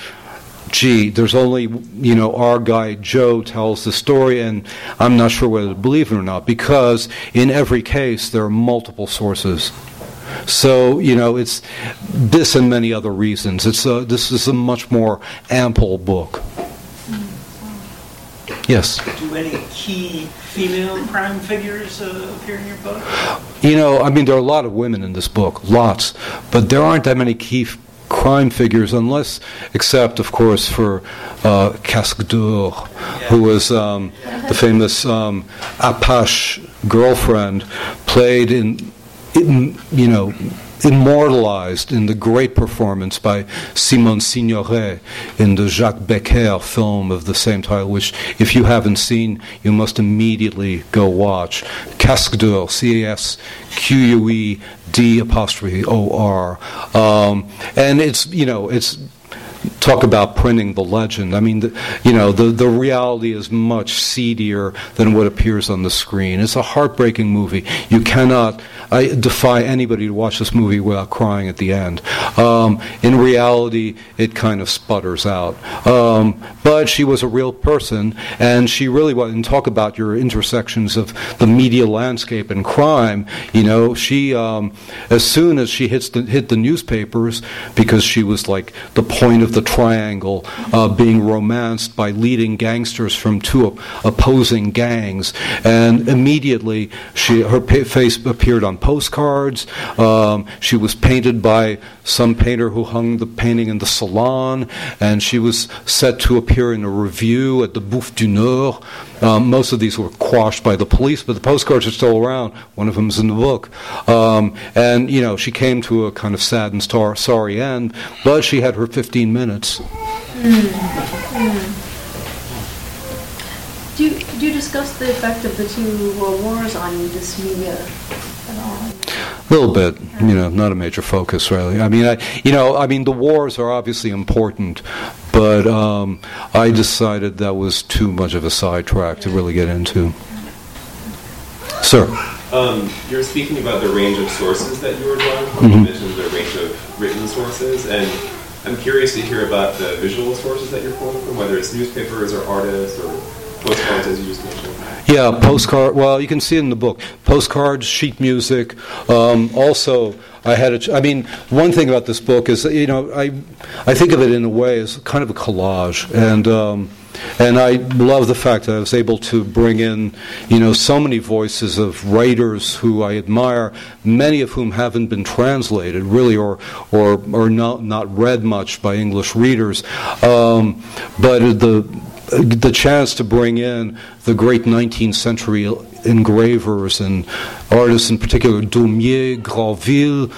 gee, there's only, you know, our guy Joe tells the story, and I'm not sure whether to believe it or not, because in every case there are multiple sources. So, you know, it's this and many other reasons. It's a, this is a much more ample book. Yes. Do any key female crime figures uh, appear in your book? You know, I mean, there are a lot of women in this book, lots, but there aren't that many key crime figures, unless, except, of course, for uh, Casque d'Or, who was um, the famous um, Apache girlfriend, played in, in, you know, immortalized in the great performance by Simone Signoret in the Jacques Becker film of the same title, which, if you haven't seen, you must immediately go watch. Casque d'Or, C A S Q U E D apostrophe O R. Um, and it's, you know, it's talk about printing the legend. I mean, the, you know, the, the reality is much seedier than what appears on the screen. It's a heartbreaking movie. You cannot, I defy anybody to watch this movie without crying at the end. Um, in reality, it kind of sputters out. Um, but she was a real person, and she really was, and talk about your intersections of the media landscape and crime, you know, she, um, as soon as she hits the, hit the newspapers, because she was like the point of the triangle, uh, being romanced by leading gangsters from two opposing gangs, and immediately she her face appeared on postcards. Um, she was painted by some painter who hung the painting in the salon, and she was set to appear in a review at the Bouffes du Nord. Um, most of these were quashed by the police, but the postcards are still around. One of them is in the book. Um, and, you know, she came to a kind of sad and star- sorry end, but she had her 15 minutes. Mm. Mm. Do, you, do you discuss the effect of the two world wars on this media? A little bit, you know, not a major focus really. I mean, I, you know, I mean, the wars are obviously important, but um, I decided that was too much of a sidetrack to really get into. Sir. Um, you're speaking about the range of sources that you were drawing from. Mm-hmm. You mentioned the range of written sources, and I'm curious to hear about the visual sources that you're pulling from, whether it's newspapers or artists or postcards, as you just mentioned. Yeah, postcard. Well, you can see it in the book. Postcards, sheet music. Um, also, I had. A, I mean, one thing about this book is, you know, I I think of it in a way as kind of a collage, and. Um, and I love the fact that I was able to bring in, you know, so many voices of writers who I admire, many of whom haven't been translated really, or or or not not read much by English readers. Um, but the the chance to bring in the great 19th century engravers and artists in particular, Daumier, Grandville,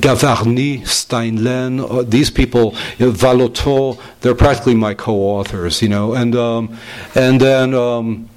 Gavarni, Steinlen, uh, these people, you know, they're practically my co-authors, you know, and um, and then um,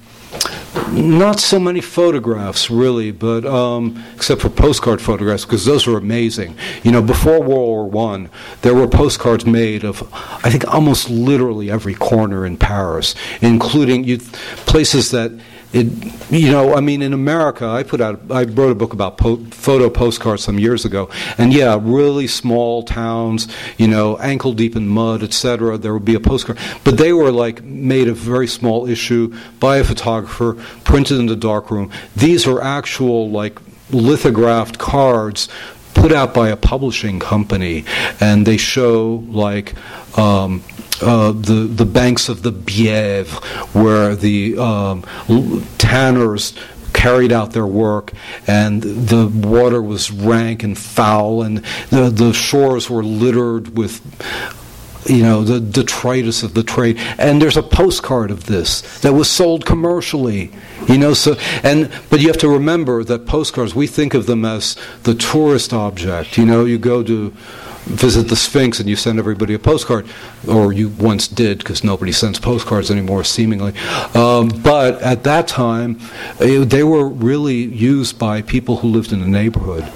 not so many photographs, really, but um, except for postcard photographs, because those are amazing. You know, before World War One, there were postcards made of, I think, almost literally every corner in Paris, including places that it, you know, I mean, in America, I put out, I wrote a book about po- photo postcards some years ago, and yeah, really small towns, you know, ankle deep in mud, etc. There would be a postcard, but they were like made a very small issue by a photographer, printed in the darkroom. These are actual like lithographed cards put out by a publishing company, and they show like um, uh, the the banks of the Bièvre, where the um, tanners carried out their work, and the water was rank and foul, and the the shores were littered with you know the detritus of the trade and there's a postcard of this that was sold commercially you know so and but you have to remember that postcards we think of them as the tourist object you know you go to visit the Sphinx and you send everybody a postcard, or you once did because nobody sends postcards anymore, seemingly. Um, but at that time, it, they were really used by people who lived in the neighborhood.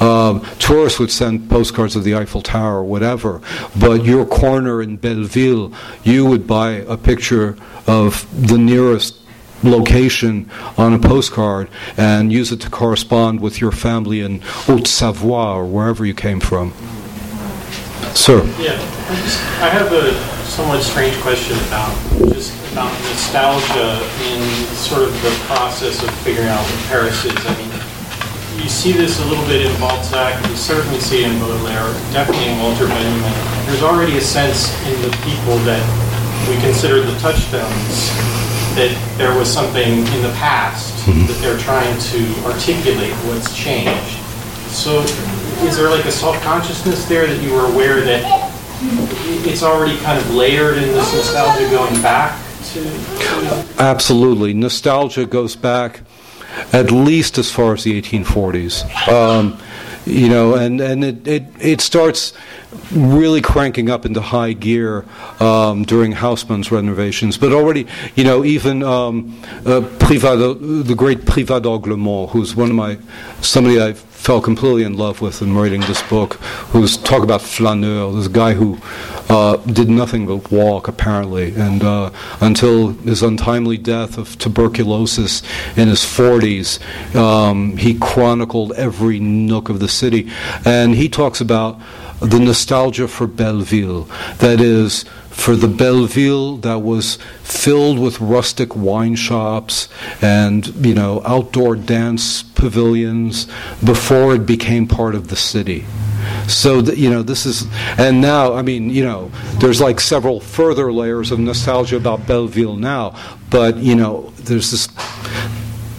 Um, tourists would send postcards of the Eiffel Tower or whatever, but your corner in Belleville, you would buy a picture of the nearest location on a postcard and use it to correspond with your family in Haute Savoie or wherever you came from. Sir. Yeah, I, have a somewhat strange question about just about nostalgia in sort of the process of figuring out what Paris is. I mean, you see this a little bit in Balzac, you certainly see it in Baudelaire, definitely in Walter Benjamin. There's already a sense in the people that we consider the touchstones that there was something in the past mm-hmm. that they're trying to articulate what's changed. So is there like a self-consciousness there that you were aware that it's already kind of layered in this nostalgia going back to, to Absolutely. Nostalgia goes back at least as far as the 1840s. Um, you know, and, and it, it, it starts really cranking up into high gear um, during Haussmann's renovations. But already, you know, even um, uh, Privat, the great Privat d'Anglemont, who's one of my, somebody I fell completely in love with in writing this book, who's talk about flaneur, this guy who uh, did nothing but walk, apparently. And uh, until his untimely death of tuberculosis in his 40s, um, he chronicled every nook of the city. And he talks about the nostalgia for Belleville. That is, for the Belleville that was filled with rustic wine shops and you know outdoor dance pavilions before it became part of the city. So you know this is, and now I mean you know there's like several further layers of nostalgia about Belleville now, but you know there's this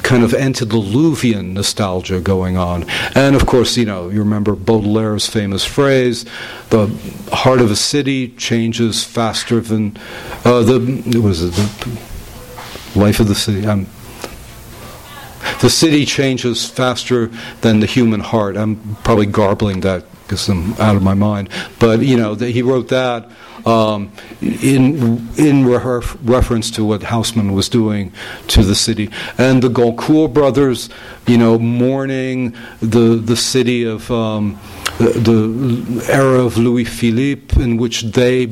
kind of antediluvian nostalgia going on. And of course, you know, you remember Baudelaire's famous phrase the heart of a city changes faster than uh, the, was it, the life of the city. Um, the city changes faster than the human heart. I'm probably garbling that because I'm out of my mind. But, you know, the, he wrote that um, in in reference to what Haussmann was doing to the city, and the Goncourt brothers, you know, mourning the the city of um, the, the era of Louis Philippe, in which they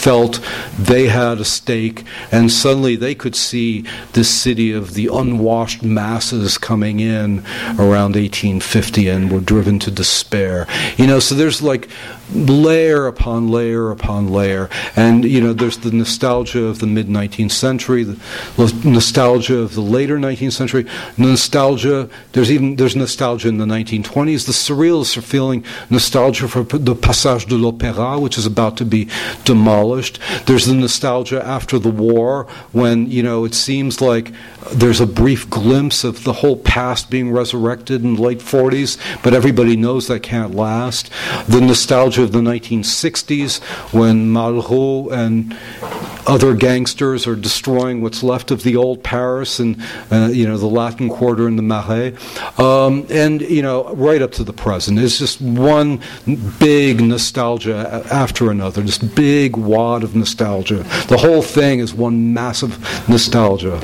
felt they had a stake, and suddenly they could see this city of the unwashed masses coming in around 1850 and were driven to despair. You know, so there's like layer upon layer upon layer. And, you know, there's the nostalgia of the mid 19th century, the nostalgia of the later 19th century, nostalgia, there's even, there's nostalgia in the 1920s. The surrealists are feeling nostalgia for the Passage de l'Opéra, which is about to be demolished. There's the nostalgia after the war when, you know, it seems like there's a brief glimpse of the whole past being resurrected in the late 40s, but everybody knows that can't last. The nostalgia of the 1960s when Malraux and other gangsters are destroying what's left of the old Paris and uh, you know the Latin Quarter and the Marais, um, and you know right up to the present. It's just one big nostalgia after another, this big wad of nostalgia. The whole thing is one massive nostalgia.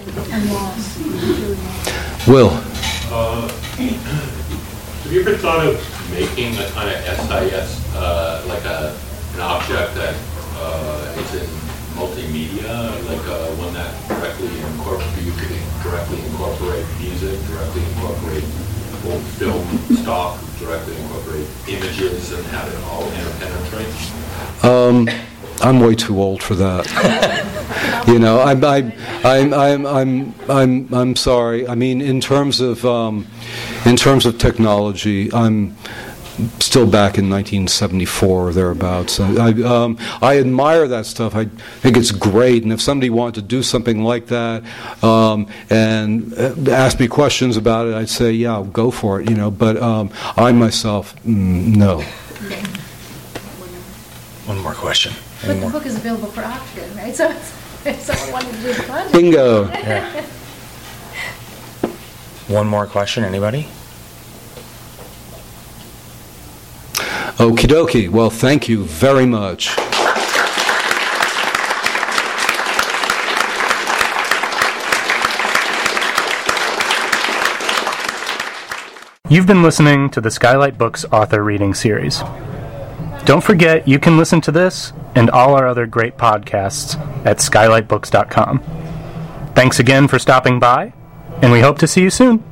Will. Uh, have you ever thought of making a kind of SIS, uh, like a, an object that uh, is in multimedia, like uh, one that directly incorporate, you could directly incorporate music, directly incorporate old film stock, directly incorporate images and have it all interpenetrate? Um, I'm way too old for that. you know, I'm, I'm, I'm, I'm, I'm, I'm, I'm sorry. I mean, in terms of, um, in terms of technology, I'm still back in 1974 or thereabouts. I, um, I admire that stuff. I think it's great. And if somebody wanted to do something like that um, and uh, ask me questions about it, I'd say, yeah, go for it. You know, but um, I myself, mm, no. One more question. But the book is available for auction, right? So if someone wanted to do the project. Bingo. Yeah. One more question, anybody? Okie dokie. Well, thank you very much. You've been listening to the Skylight Books author reading series. Don't forget you can listen to this and all our other great podcasts at skylightbooks.com. Thanks again for stopping by, and we hope to see you soon.